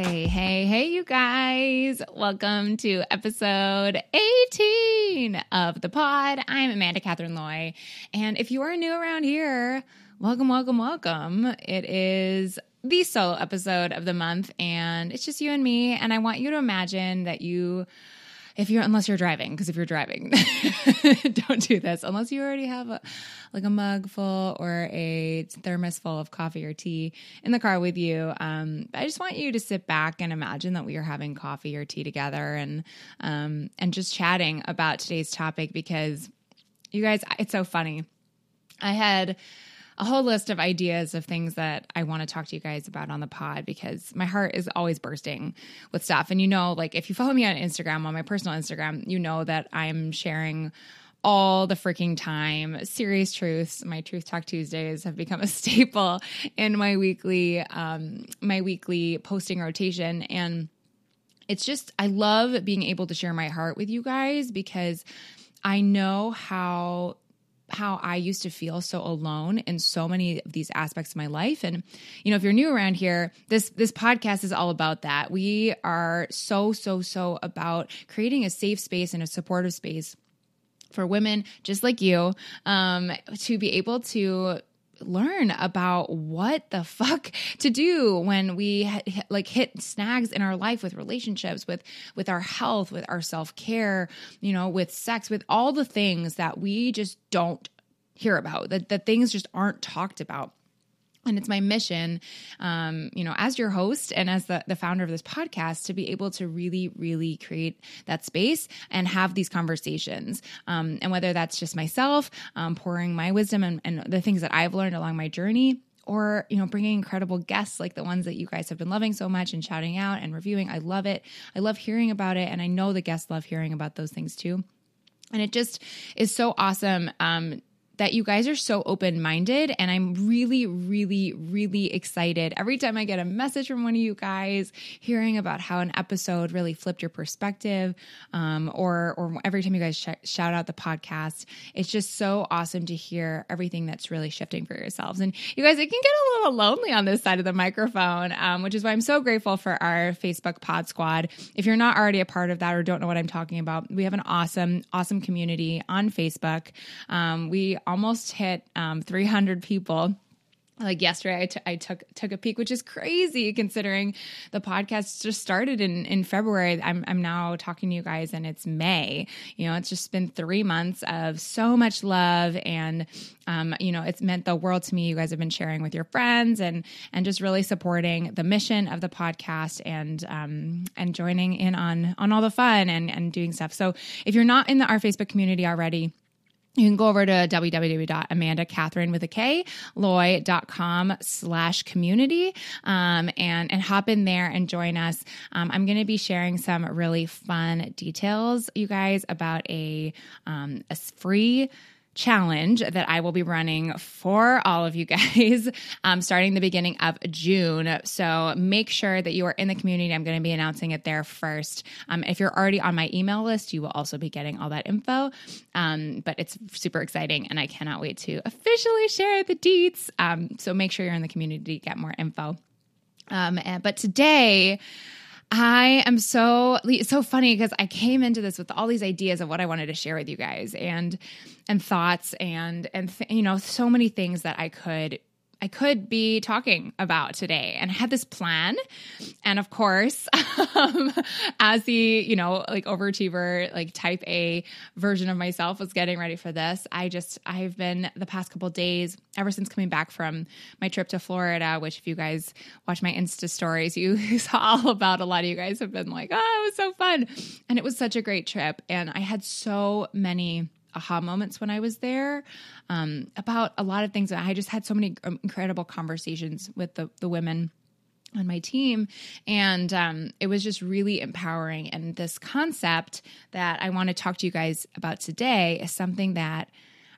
Hey, hey, hey, you guys. Welcome to episode 18 of the pod. I'm Amanda Katherine Loy. And if you are new around here, welcome, welcome, welcome. It is the solo episode of the month, and it's just you and me. And I want you to imagine that you if you're unless you're driving because if you're driving don't do this. Unless you already have a like a mug full or a thermos full of coffee or tea in the car with you um, i just want you to sit back and imagine that we are having coffee or tea together and um, and just chatting about today's topic because you guys it's so funny. I had a whole list of ideas of things that I want to talk to you guys about on the pod because my heart is always bursting with stuff. And you know, like if you follow me on Instagram, on my personal Instagram, you know that I'm sharing all the freaking time. Serious truths. My Truth Talk Tuesdays have become a staple in my weekly um my weekly posting rotation and it's just I love being able to share my heart with you guys because I know how how I used to feel so alone in so many of these aspects of my life. And, you know, if you're new around here, this this podcast is all about that. We are so, so, so about creating a safe space and a supportive space for women just like you um, to be able to learn about what the fuck to do when we like hit snags in our life with relationships with with our health with our self-care you know with sex with all the things that we just don't hear about that that things just aren't talked about and it's my mission um, you know as your host and as the, the founder of this podcast to be able to really really create that space and have these conversations. Um, and whether that's just myself um, pouring my wisdom and, and the things that i've learned along my journey or you know bringing incredible guests like the ones that you guys have been loving so much and shouting out and reviewing. I love it. I love hearing about it and i know the guests love hearing about those things too. And it just is so awesome um, that you guys are so open minded. And I'm really, really, really excited every time I get a message from one of you guys hearing about how an episode really flipped your perspective, um, or, or every time you guys sh- shout out the podcast. It's just so awesome to hear everything that's really shifting for yourselves. And you guys, it can get a little lonely on this side of the microphone, um, which is why I'm so grateful for our Facebook Pod Squad. If you're not already a part of that or don't know what I'm talking about, we have an awesome, awesome community on Facebook. Um, we almost hit um, 300 people. Like yesterday I, t- I took took a peek which is crazy considering the podcast just started in in february. I'm, I'm now talking to you guys and it's may. You know it's just been three months of so much love and um, you know it's meant the world to me. You guys have been sharing with your friends and and just really supporting the mission of the podcast and um, and joining in on on all the fun and and doing stuff. So if you're not in the our facebook community already you can go over to www.amandacatherine with a K, loy.com slash community, um, and, and hop in there and join us. Um, I'm going to be sharing some really fun details, you guys, about a, um, a free challenge that I will be running for all of you guys um, starting the beginning of June. So make sure that you are in the community. I'm going to be announcing it there first. Um, if you're already on my email list, you will also be getting all that info. Um, but it's super exciting and I cannot wait to officially share the deets. Um, so make sure you're in the community to get more info. Um, and, but today, I am so so funny because I came into this with all these ideas of what I wanted to share with you guys and and thoughts and and th- you know so many things that I could I could be talking about today and I had this plan. And of course, um, as the, you know, like overachiever, like type A version of myself was getting ready for this, I just, I've been the past couple days, ever since coming back from my trip to Florida, which if you guys watch my Insta stories, you saw all about. A lot of you guys have been like, oh, it was so fun. And it was such a great trip. And I had so many aha moments when I was there um, about a lot of things. I just had so many um, incredible conversations with the, the women on my team. And um, it was just really empowering. And this concept that i want to talk to you guys about today is something that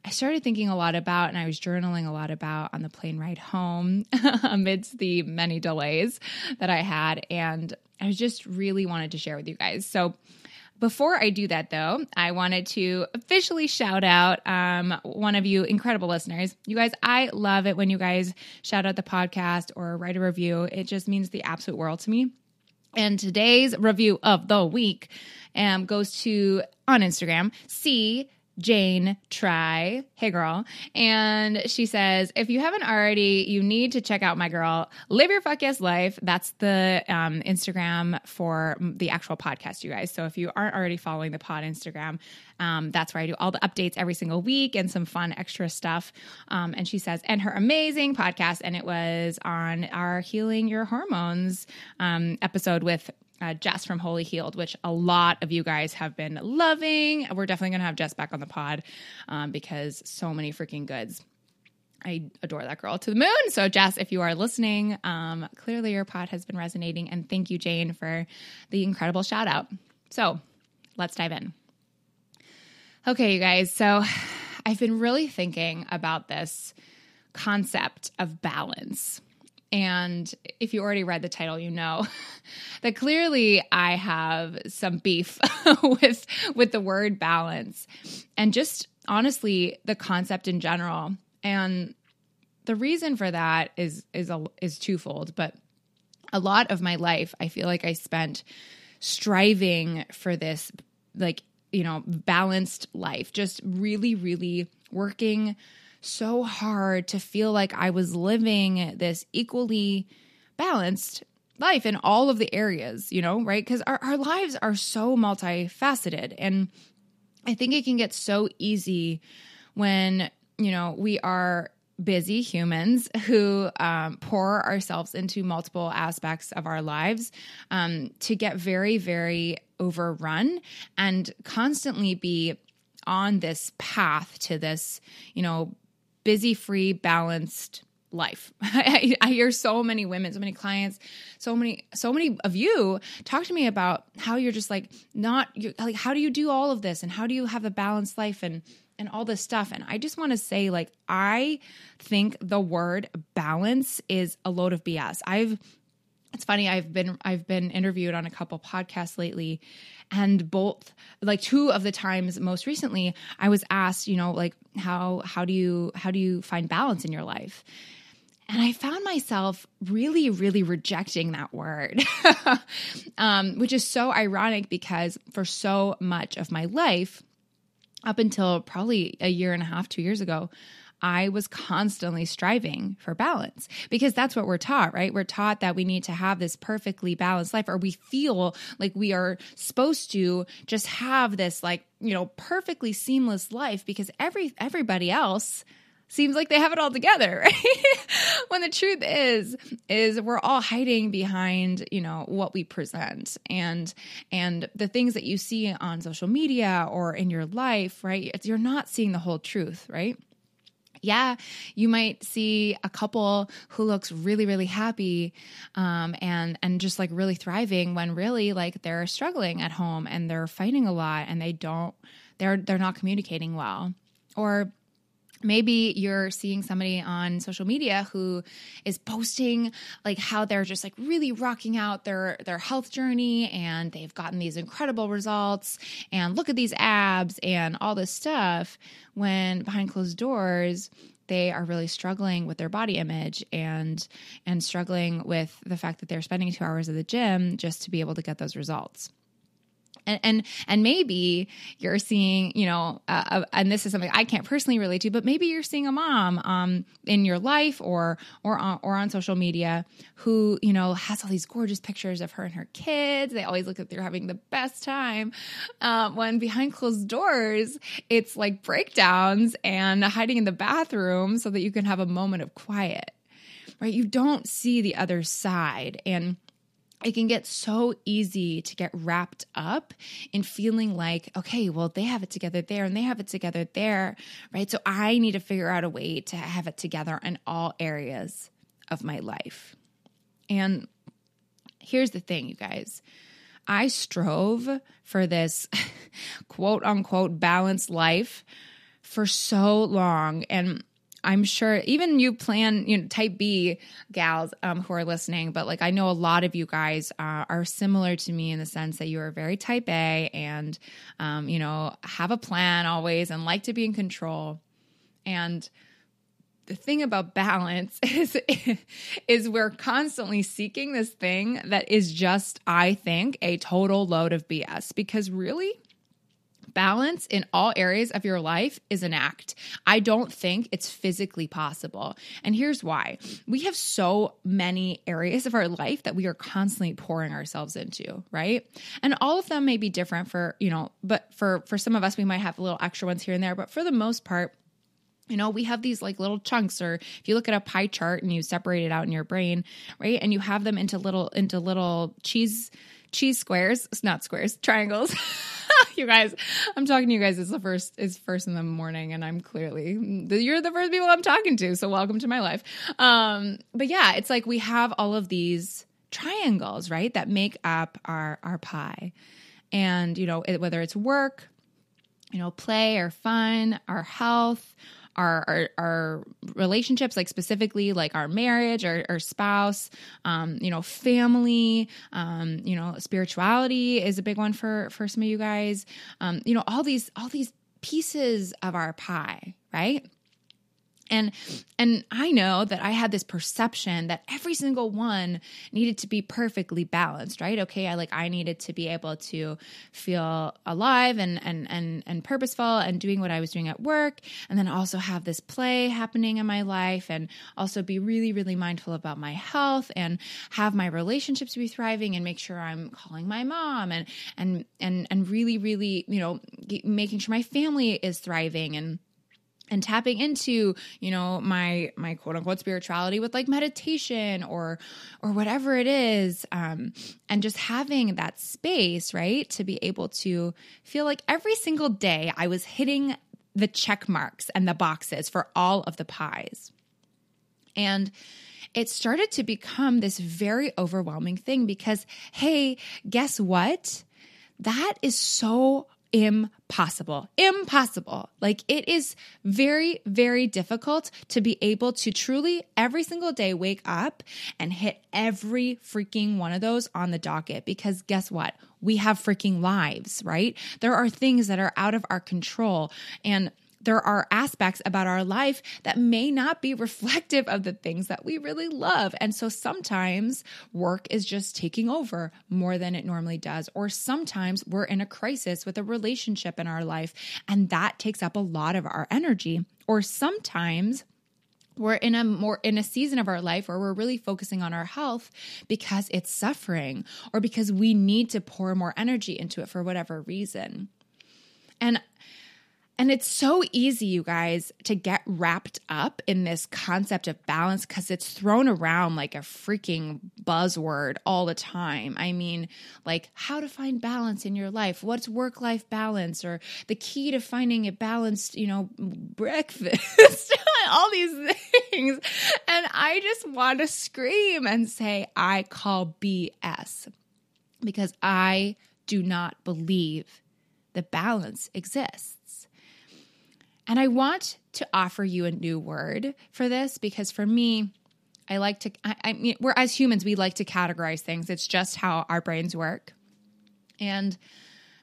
i started thinking a lot about and i was journaling a lot about on the plane ride home amidst the many delays that i had. And i just really wanted to share with you guys. So before I do that, though, I wanted to officially shout out um, one of you incredible listeners. You guys, I love it when you guys shout out the podcast or write a review. It just means the absolute world to me. And today's review of the week um, goes to on Instagram, C Jane Try. Hey, girl. And she says, if you haven't already, you need to check out my girl, Live Your Fuck Yes Life. That's the um, Instagram for the actual podcast, you guys. So if you aren't already following the pod Instagram, um, that's where I do all the updates every single week and some fun extra stuff. Um, and she says, and her amazing podcast. And it was on our Healing Your Hormones um, episode with uh, Jess from Holy Healed, which a lot of you guys have been loving. We're definitely going to have Jess back on the pod um, because so many freaking goods. I adore that girl to the moon. So, Jess, if you are listening, um, clearly your pod has been resonating. And thank you, Jane, for the incredible shout out. So, let's dive in. Okay, you guys. So, I've been really thinking about this concept of balance and if you already read the title, you know that clearly I have some beef with with the word balance and just honestly the concept in general. And the reason for that is is a, is twofold, but a lot of my life I feel like I spent striving for this like, you know, balanced life, just really really working so hard to feel like I was living this equally balanced life in all of the areas, you know, right? Because our, our lives are so multifaceted. And I think it can get so easy when, you know, we are busy humans who um, pour ourselves into multiple aspects of our lives um, to get very, very overrun and constantly be on this path to this, you know, busy, free, balanced life. I, hear so many women, so many clients, so many, so many of you talk to me about how you're just like not you're, like how do you do all of this and how do you have a balanced life and and all this stuff. And I just want to say, like, I think the word balance is a load of BS. I've it's funny i've been i've been interviewed on a couple podcasts lately and both like two of the times most recently i was asked you know like how how do you how do you find balance in your life? And I found myself really, really rejecting that word, um, which is so ironic because for so much of my life, up until probably a year and a half, two years ago, I was constantly striving for balance because that's what we're taught, right? We're taught that we need to have this perfectly balanced life, or we feel like we are supposed to just have this, like, you know, perfectly seamless life because every everybody else seems like they have it all together right? When the truth is is we're all hiding behind you know what we present and and the things that you see on social media or in your life right? You're not seeing the whole truth right yeah, you might see a couple who looks really, really happy um, and and just like really thriving when really like they're struggling at home and they're fighting a lot and they don't they're they're not communicating well. Or maybe you're seeing somebody on social media who is posting like how they're just like really rocking out their their health journey and they've gotten these incredible results and look at these abs and all this stuff when behind closed doors they are really struggling with their body image and and struggling with the fact that they're spending 2 hours at the gym just to be able to get those results and and, and maybe you're seeing you know uh, uh, and this is something i can't personally relate to but maybe you're seeing a mom um, in your life or or on, or on social media who you know has all these gorgeous pictures of her and her kids. They always look like they're having the best time. Um, when behind closed doors it's like breakdowns and hiding in the bathroom so that you can have a moment of quiet right? You don't see the other side. And it can get so easy to get wrapped up in feeling like, okay, well, they have it together there and they have it together there, right? So I need to figure out a way to have it together in all areas of my life. And here's the thing, you guys. I strove for this quote unquote balanced life for so long. And I'm sure even you plan, you know, type B gals um, who are listening, but like I know a lot of you guys uh, are similar to me in the sense that you are very type A and, um, you know, have a plan always and like to be in control. And the thing about balance is is we're constantly seeking this thing that is just I think a total load of BS because really balance in all areas of your life is an act. I don't think it's physically possible. And here's why. We have so many areas of our life that we are constantly pouring ourselves into, right? And all of them may be different for, you know, but for for some of us we might have a little extra ones here and there, but for the most part you know, we have these like little chunks, or if you look at a pie chart and you separate it out in your brain, right? And you have them into little into little cheese cheese squares, not squares, triangles. you guys, I'm talking to you guys. It's the first, it's first in the morning, and I'm clearly you're the first people I'm talking to. So welcome to my life. Um, but yeah, it's like we have all of these triangles, right, that make up our our pie, and you know, it, whether it's work, you know, play or fun, our health our, our, our relationships, like specifically like our marriage, our, our spouse, um, you know, family, um, you know, spirituality is a big one for for some of you guys. Um, you know, all these all these pieces of our pie, right? And and i know that i had this perception that every single one needed to be perfectly balanced right? Okay i like i needed to be able to feel alive and and and and purposeful and doing what i was doing at work and then also have this play happening in my life and also be really really mindful about my health and have my relationships be thriving and make sure i'm calling my mom and and and and really really you know making sure my family is thriving and and tapping into you know my my quote unquote spirituality with like meditation or or whatever it is um and just having that space right to be able to feel like every single day i was hitting the check marks and the boxes for all of the pies. And it started to become this very overwhelming thing because hey guess what? That is so impossible. Impossible. Like it is very, very difficult to be able to truly every single day wake up and hit every freaking one of those on the docket because guess what? We have freaking lives, right? There are things that are out of our control. And there are aspects about our life that may not be reflective of the things that we really love. And so sometimes work is just taking over more than it normally does. Or sometimes we're in a crisis with a relationship in our life, and that takes up a lot of our energy. Or sometimes we're in a more in a season of our life where we're really focusing on our health because it's suffering or because we need to pour more energy into it for whatever reason. And and it's so easy, you guys, to get wrapped up in this concept of balance because it's thrown around like a freaking buzzword all the time. I mean, like how to find balance in your life, what's work life balance, or the key to finding a balanced, you know, breakfast, all these things. And I just want to scream and say, I call BS because I do not believe that balance exists. And I want to offer you a new word for this because for me, I like to, I, I mean, we're as humans, we like to categorize things. It's just how our brains work. And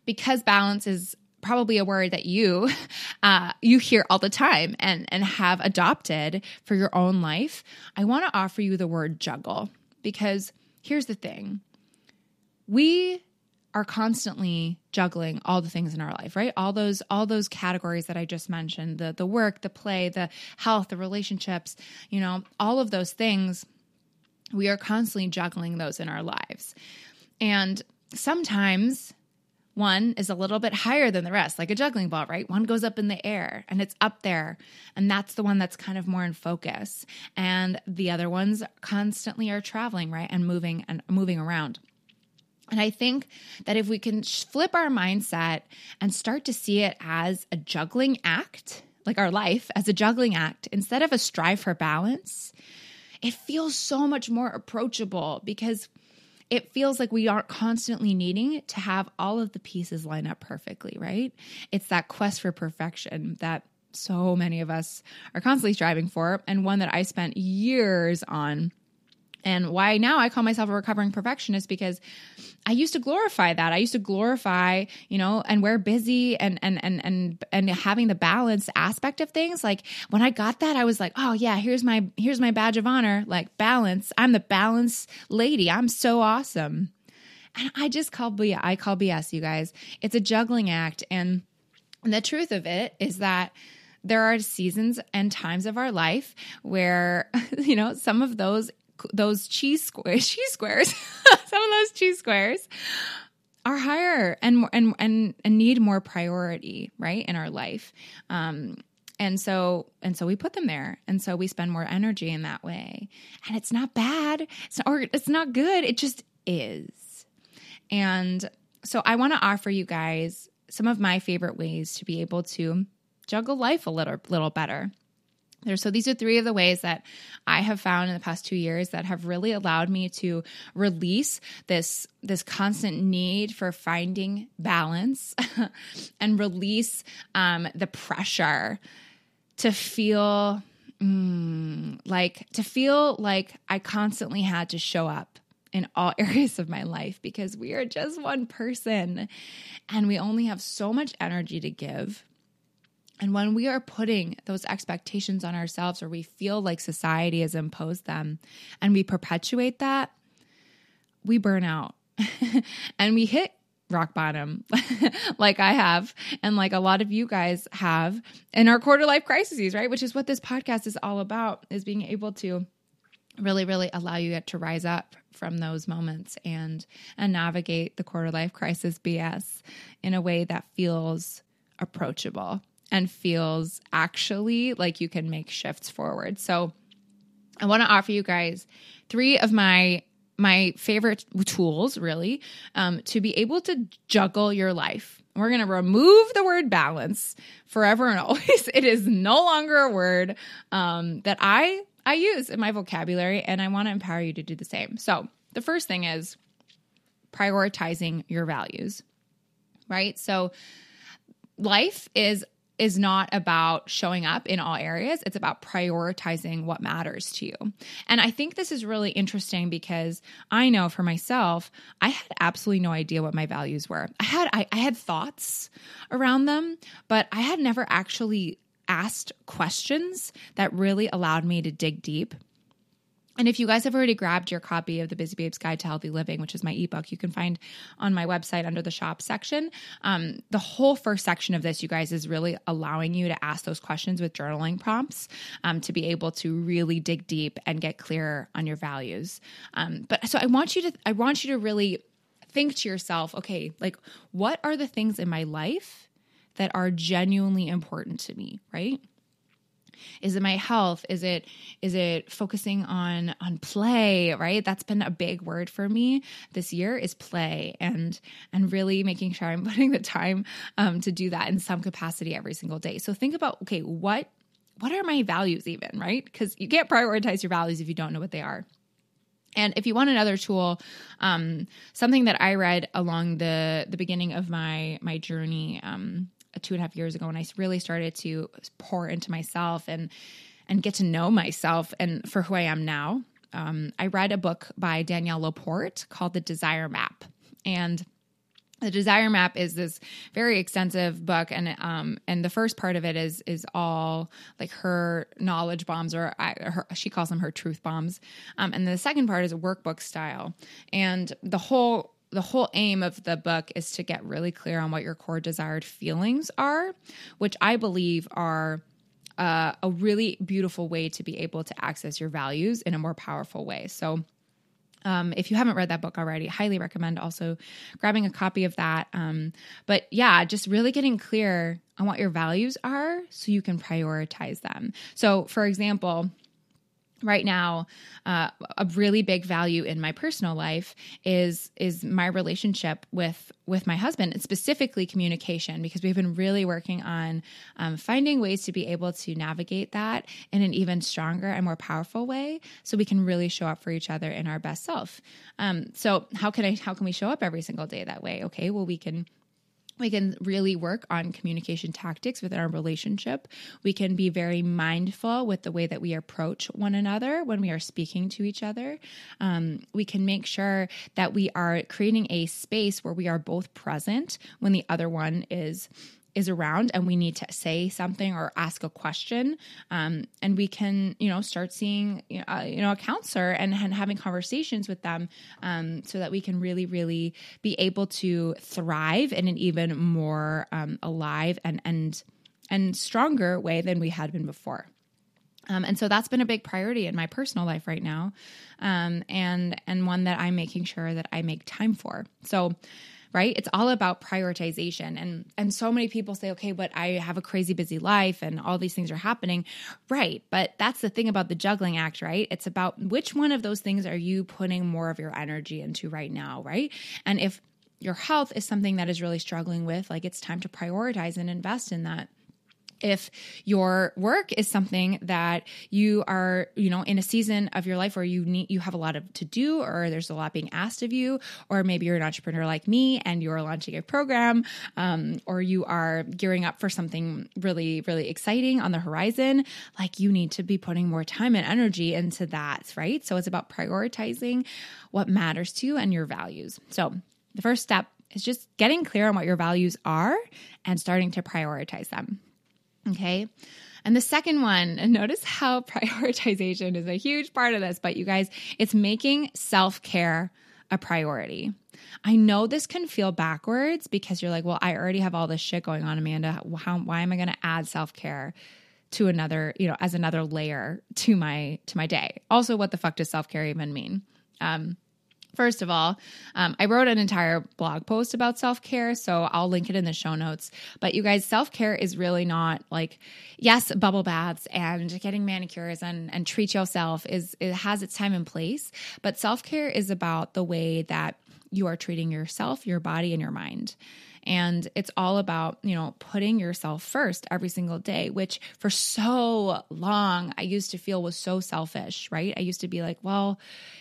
because balance is probably a word that you uh, you hear all the time and and have adopted for your own life i want to offer you the word juggle because here's the thing we are constantly juggling all the things in our life right? All those all those categories that i just mentioned the the work the play the health the relationships you know all of those things we are constantly juggling those in our lives. And sometimes one is a little bit higher than the rest like a juggling ball right? One goes up in the air and it's up there and that's the one that's kind of more in focus. And the other ones constantly are traveling right and moving and moving around and I think that if we can flip our mindset and start to see it as a juggling act, like our life as a juggling act, instead of a strive for balance, it feels so much more approachable because it feels like we aren't constantly needing to have all of the pieces line up perfectly, right? It's that quest for perfection that so many of us are constantly striving for, and one that I spent years on and why now I call myself a recovering perfectionist because I used to glorify that. I used to glorify, you know, and we're busy and and and and and having the balanced aspect of things. Like when I got that, I was like, oh yeah, here's my here's my badge of honor, like balance. I'm the balance lady. I'm so awesome. And I just call BS. I call BS, you guys. It's a juggling act. And the truth of it is that there are seasons and times of our life where, you know, some of those those cheese squares, cheese squares, some of those cheese squares are higher and and and and need more priority, right, in our life. Um, and so and so we put them there, and so we spend more energy in that way. And it's not bad. It's not, or it's not good. It just is. And so I want to offer you guys some of my favorite ways to be able to juggle life a little little better. So these are three of the ways that I have found in the past two years that have really allowed me to release this this constant need for finding balance and release um, the pressure to feel mm, like to feel like I constantly had to show up in all areas of my life because we are just one person and we only have so much energy to give and when we are putting those expectations on ourselves or we feel like society has imposed them and we perpetuate that, we burn out and we hit rock bottom like I have and like a lot of you guys have in our quarter life crises, right? Which is what this podcast is all about is being able to really really allow you to rise up from those moments and and navigate the quarter life crisis BS in a way that feels approachable and feels actually like you can make shifts forward. So I want to offer you guys three of my my favorite tools really um, to be able to juggle your life. We're going to remove the word balance forever and always. It is no longer a word um, that i i use in my vocabulary and i want to empower you to do the same. So the first thing is prioritizing your values right? So life is is not about showing up in all areas. It's about prioritizing what matters to you. And I think this is really interesting because I know for myself, I had absolutely no idea what my values were. I had I, I had thoughts around them, but I had never actually asked questions that really allowed me to dig deep and if you guys have already grabbed your copy of the Busy Babes Guide to Healthy Living, which is my ebook, you can find on my website under the shop section. Um, the whole first section of this, you guys, is really allowing you to ask those questions with journaling prompts um, to be able to really dig deep and get clear on your values. Um, but so I want you to, I want you to really think to yourself, okay, like what are the things in my life that are genuinely important to me, right? Is it my health? Is it is it focusing on on play, right? That's been a big word for me this year is play and and really making sure I'm putting the time um, to do that in some capacity every single day. So think about okay, what what are my values even, right? Because you can't prioritize your values if you don't know what they are. And if you want another tool, um, something that I read along the the beginning of my my journey um, two and a half years ago when I really started to pour into myself and and get to know myself and for who I am now. Um, I read a book by Danielle Laporte called The Desire Map, and the desire map is this very extensive book and um and the first part of it is is all like her knowledge bombs or I, her, she calls them her truth bombs. Um and the second part is a workbook style. And the whole the whole aim of the book is to get really clear on what your core desired feelings are, which I believe are uh, a really beautiful way to be able to access your values in a more powerful way. So, um, if you haven't read that book already, highly recommend also grabbing a copy of that. Um, but yeah, just really getting clear on what your values are so you can prioritize them. So, for example, right now uh, a really big value in my personal life is is my relationship with with my husband and specifically communication because we've been really working on um, finding ways to be able to navigate that in an even stronger and more powerful way so we can really show up for each other in our best self. Um, so how can i how can we show up every single day that way? Okay well we can we can really work on communication tactics within our relationship. We can be very mindful with the way that we approach one another when we are speaking to each other. Um, we can make sure that we are creating a space where we are both present when the other one is is around and we need to say something or ask a question um, and we can you know start seeing you know, uh, you know a counselor and, and having conversations with them um, so that we can really really be able to thrive in an even more um, alive and and and stronger way than we had been before um, and so that's been a big priority in my personal life right now, um, and and one that I'm making sure that I make time for. So right? It's all about prioritization. And and so many people say okay but i have a crazy busy life and all these things are happening. Right. But that's the thing about the juggling act right? It's about which one of those things are you putting more of your energy into right now right? And if your health is something that is really struggling with like it's time to prioritize and invest in that if your work is something that you are you know in a season of your life where you need you have a lot of to do or there's a lot being asked of you or maybe you're an entrepreneur like me and you're launching a program um, or you are gearing up for something really really exciting on the horizon like you need to be putting more time and energy into that right? So it's about prioritizing what matters to you and your values. So the first step is just getting clear on what your values are and starting to prioritize them Okay. And the second one, and notice how prioritization is a huge part of this, but you guys, it's making self care a priority. I know this can feel backwards because you're like, well, I already have all this shit going on, Amanda. How, why am I going to add self care? to another you know as another layer to my to my day also what the fuck does self-care even mean um First of all, um, I wrote an entire blog post about self care, so I'll link it in the show notes. But you guys, self care is really not like, yes, bubble baths and getting manicures and, and treat yourself is it has its time and place. But self care is about the way that you are treating yourself, your body, and your mind. And it's all about, you know, putting yourself first every single day, which for so long I used to feel was so selfish, right? I used to be like, well,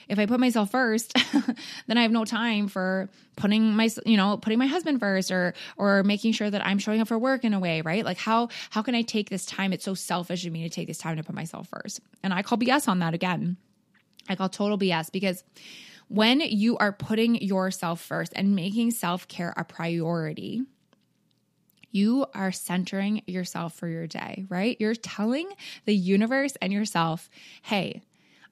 if I put myself first, then I have no time for putting my, you know, putting my husband first or or making sure that I'm showing up for work in a way, right? Like how how can I take this time? It's so selfish of me to take this time to put myself first. And I call BS on that again. I call total BS because when you are putting yourself first and making self care a priority, you are centering yourself for your day, right? You're telling the universe and yourself, hey,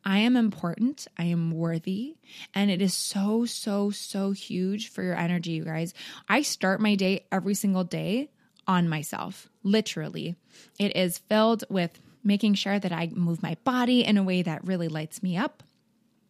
I am important, I am worthy, and it is so, so, so huge for your energy, you guys. I start my day every single day on myself, literally. It is filled with making sure that I move my body in a way that really lights me up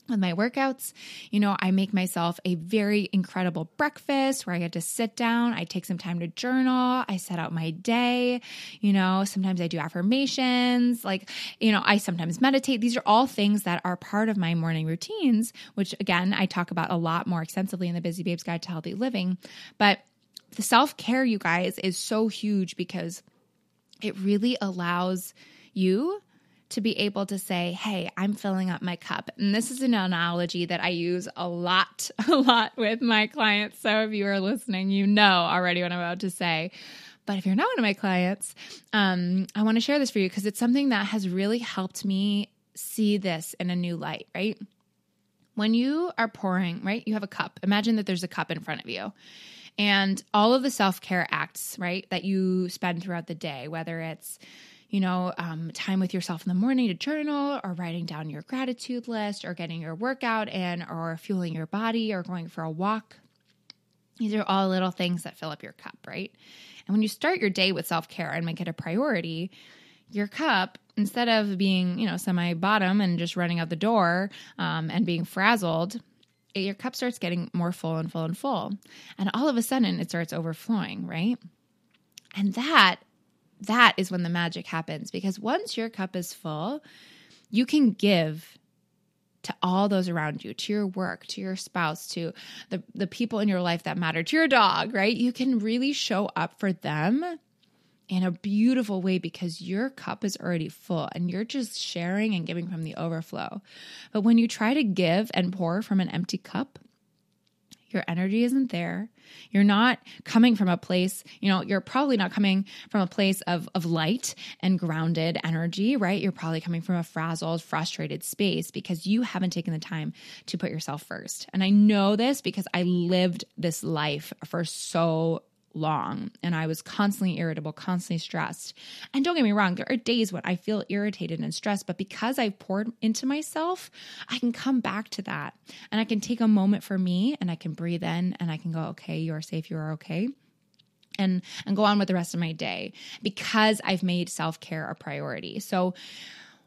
with my workouts, you know, I make myself a very incredible breakfast where I get to sit down. I take some time to journal. I set out my day. You know, sometimes I do affirmations. Like, you know, I sometimes meditate. These are all things that are part of my morning routines, which again, I talk about a lot more extensively in the Busy Babes Guide to Healthy Living. But the self care, you guys, is so huge because it really allows you to be able to say, Hey, I'm filling up my cup. And this is an analogy that I use a lot, a lot with my clients. So if you are listening, you know already what I'm about to say. But if you're not one of my clients, um, I want to share this for you because it's something that has really helped me see this in a new light, right? When you are pouring, right, you have a cup. Imagine that there's a cup in front of you. And all of the self care acts, right, that you spend throughout the day, whether it's you know, um, time with yourself in the morning to journal or writing down your gratitude list or getting your workout in or fueling your body or going for a walk. These are all little things that fill up your cup, right? And when you start your day with self care and make it a priority, your cup, instead of being, you know, semi bottom and just running out the door um, and being frazzled, your cup starts getting more full and full and full. And all of a sudden it starts overflowing, right? And that that is when the magic happens because once your cup is full, you can give to all those around you, to your work, to your spouse, to the, the people in your life that matter, to your dog, right? You can really show up for them in a beautiful way because your cup is already full and you're just sharing and giving from the overflow. But when you try to give and pour from an empty cup, your energy isn't there. You're not coming from a place, you know, you're probably not coming from a place of, of light and grounded energy, right? You're probably coming from a frazzled, frustrated space because you haven't taken the time to put yourself first. And I know this because I lived this life for so long and I was constantly irritable, constantly stressed. And don't get me wrong, there are days when I feel irritated and stressed, but because I've poured into myself, I can come back to that and I can take a moment for me and I can breathe in and I can go, okay, you are safe, you are okay. And, and go on with the rest of my day because I've made self care a priority. So,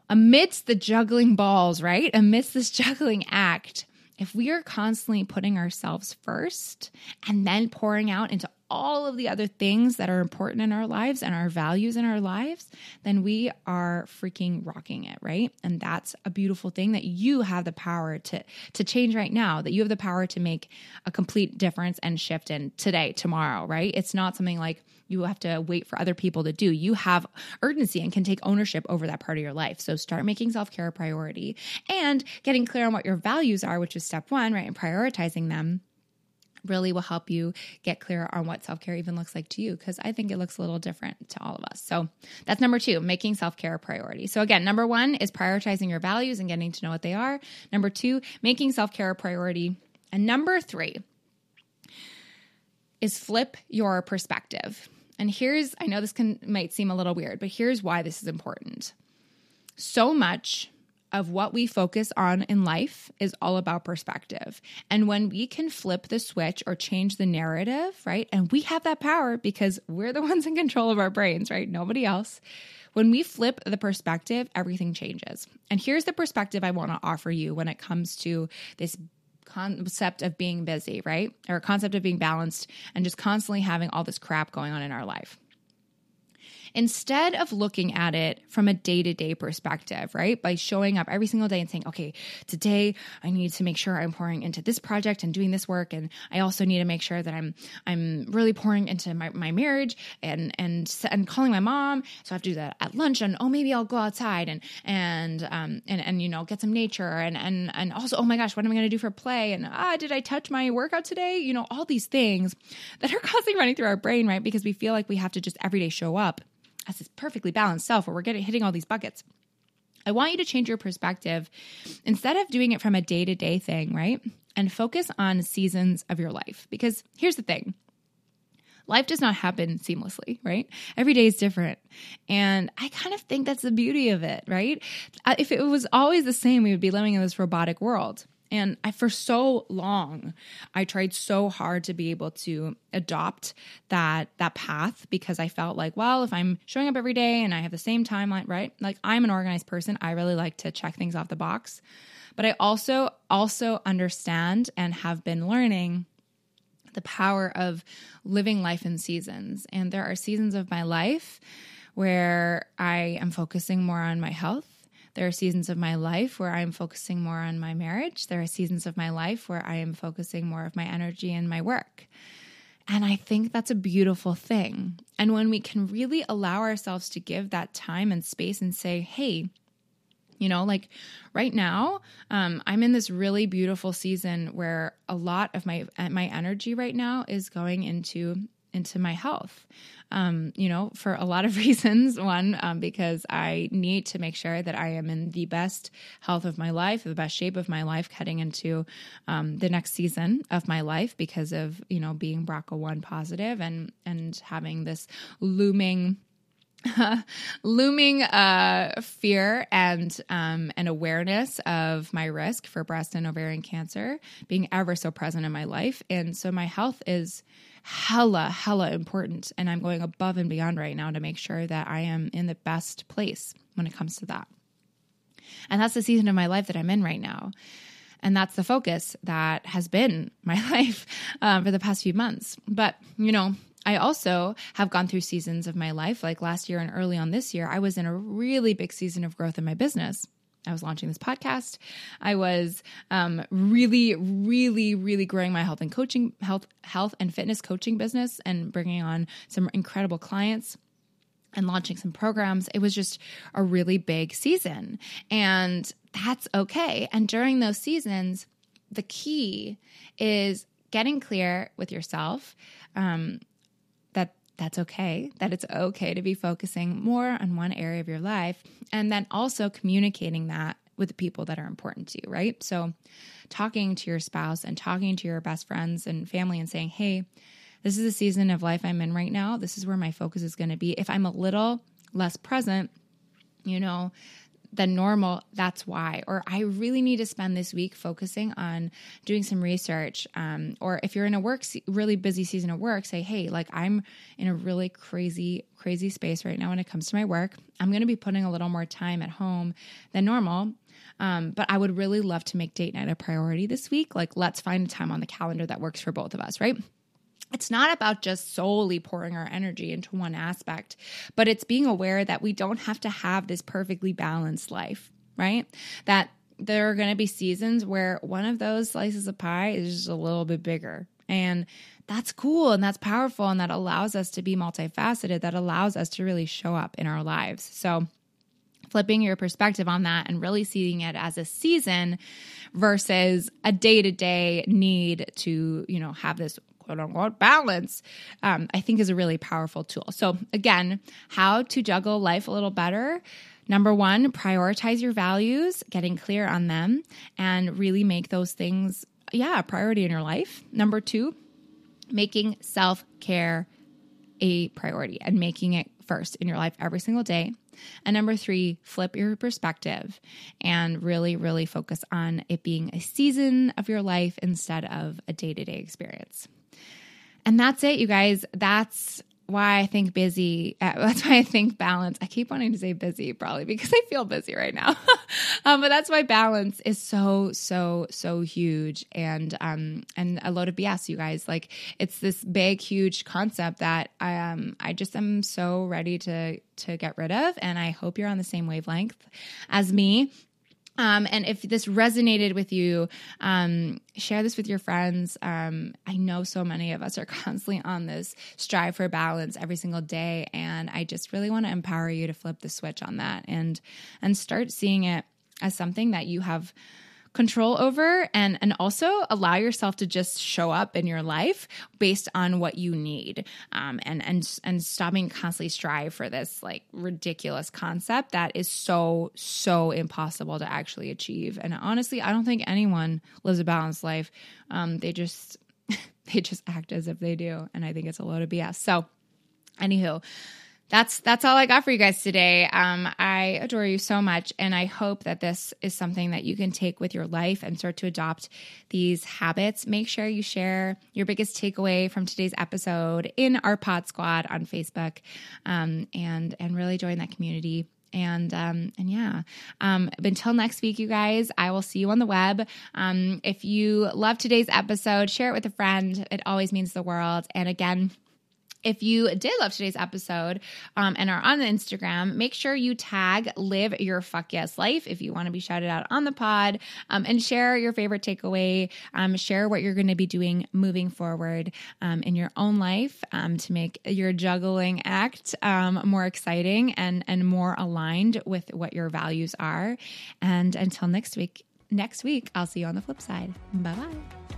amidst the juggling balls, right? Amidst this juggling act, if we are constantly putting ourselves first and then pouring out into all of the other things that are important in our lives and our values in our lives, then we are freaking rocking it, right? And that's a beautiful thing that you have the power to to change right now, that you have the power to make a complete difference and shift in today, tomorrow, right? It's not something like you have to wait for other people to do. You have urgency and can take ownership over that part of your life. So start making self-care a priority and getting clear on what your values are, which is step 1, right? And prioritizing them really will help you get clear on what self care even looks like to you because I think it looks a little different to all of us. So that's number two, making self care a priority. So again, number one is prioritizing your values and getting to know what they are. Number two, making self care a priority. And number three is flip your perspective. And here's, I know this can might seem a little weird, but here's why this is important. So much of what we focus on in life is all about perspective. And when we can flip the switch or change the narrative, right? And we have that power because we're the ones in control of our brains, right? Nobody else. When we flip the perspective, everything changes. And here's the perspective I want to offer you when it comes to this concept of being busy, right? Or concept of being balanced and just constantly having all this crap going on in our life instead of looking at it from a day to day perspective, right? By showing up every single day and saying, okay, today I need to make sure I'm pouring into this project and doing this work. And I also need to make sure that I'm, I'm really pouring into my, my marriage and, and, and calling my mom. So I have to do that at lunch and, oh, maybe I'll go outside and, and, um, and, and, you know, get some nature and, and, and also, oh my gosh, what am I going to do for play? And, ah, did I touch my workout today? You know, all these things that are constantly running through our brain, right? Because we feel like we have to just every day show up as this perfectly balanced self where we're getting hitting all these buckets. I want you to change your perspective instead of doing it from a day to day thing, right? And focus on seasons of your life. Because here's the thing life does not happen seamlessly, right? Every day is different. And I kind of think that's the beauty of it, right? Uh, if it was always the same, we would be living in this robotic world. And I, for so long, I tried so hard to be able to adopt that that path because I felt like, well, if I'm showing up every day and I have the same timeline, right? Like I'm an organized person. I really like to check things off the box. But I also also understand and have been learning the power of living life in seasons. And there are seasons of my life where I am focusing more on my health there are seasons of my life where I'm focusing more on my marriage. There are seasons of my life where I am focusing more of my energy in my work. And I think that's a beautiful thing. And when we can really allow ourselves to give that time and space and say, hey, you know, like right now, um, I'm in this really beautiful season where a lot of my my energy right now is going into into my health um, you know, for a lot of reasons. One, um, because I need to make sure that I am in the best health of my life, the best shape of my life, heading into um, the next season of my life because of you know being BRCA1 positive and and having this looming looming uh, fear and um, an awareness of my risk for breast and ovarian cancer being ever so present in my life, and so my health is hella, hella important. And I'm going above and beyond right now to make sure that I am in the best place when it comes to that. And that's the season of my life that I'm in right now. And that's the focus that has been my life um, for the past few months. But, you know, I also have gone through seasons of my life, like last year and early on this year, I was in a really big season of growth in my business. I was launching this podcast. I was um, really, really, really growing my health and coaching, health, health and fitness coaching business, and bringing on some incredible clients and launching some programs. It was just a really big season, and that's okay. And during those seasons, the key is getting clear with yourself um, that's okay, that it's okay to be focusing more on one area of your life, and then also communicating that with the people that are important to you, right? So, talking to your spouse and talking to your best friends and family and saying, hey, this is the season of life I'm in right now. This is where my focus is going to be. If I'm a little less present, you know, than normal, that's why. Or I really need to spend this week focusing on doing some research. Um, or if you're in a work, really busy season of work, say, hey, like I'm in a really crazy, crazy space right now when it comes to my work. I'm going to be putting a little more time at home than normal. Um, but I would really love to make date night a priority this week. Like, let's find a time on the calendar that works for both of us, right? It's not about just solely pouring our energy into one aspect, but it's being aware that we don't have to have this perfectly balanced life, right? That there are going to be seasons where one of those slices of pie is just a little bit bigger. And that's cool and that's powerful. And that allows us to be multifaceted, that allows us to really show up in our lives. So, flipping your perspective on that and really seeing it as a season versus a day to day need to, you know, have this quote unquote balance, um, I think is a really powerful tool. So, again, how to juggle life a little better. Number one, prioritize your values, getting clear on them, and really make those things, yeah, a priority in your life. Number two, making self care a priority and making it first in your life every single day. And number three, flip your perspective and really, really focus on it being a season of your life instead of a day to day experience. And that's it, you guys. That's why I think busy. Uh, that's why I think balance. I keep wanting to say busy, probably because I feel busy right now. um, but that's why balance is so, so, so huge, and um, and a load of BS, you guys. Like it's this big, huge concept that I um, I just am so ready to to get rid of, and I hope you're on the same wavelength as me. Um, and if this resonated with you, um, share this with your friends. Um, I know so many of us are constantly on this strive for balance every single day, and I just really want to empower you to flip the switch on that and and start seeing it as something that you have control over and and also allow yourself to just show up in your life based on what you need. Um, and and and stopping constantly strive for this like ridiculous concept that is so so impossible to actually achieve. And honestly i don't think anyone lives a balanced life. Um, they just they just act as if they do. And i think it's a load of bs so anywho that's that's all I got for you guys today. Um, I adore you so much, and I hope that this is something that you can take with your life and start to adopt these habits. Make sure you share your biggest takeaway from today's episode in our Pod Squad on Facebook, um, and and really join that community. And um, and yeah, um, until next week, you guys, I will see you on the web. Um, if you love today's episode, share it with a friend. It always means the world. And again. If you did love today's episode um, and are on the Instagram, make sure you tag Live Your Fuck Yes Life if you want to be shouted out on the pod um, and share your favorite takeaway. Um, share what you're going to be doing moving forward um, in your own life um, to make your juggling act um, more exciting and, and more aligned with what your values are. And until next week, next week, I'll see you on the flip side. Bye bye.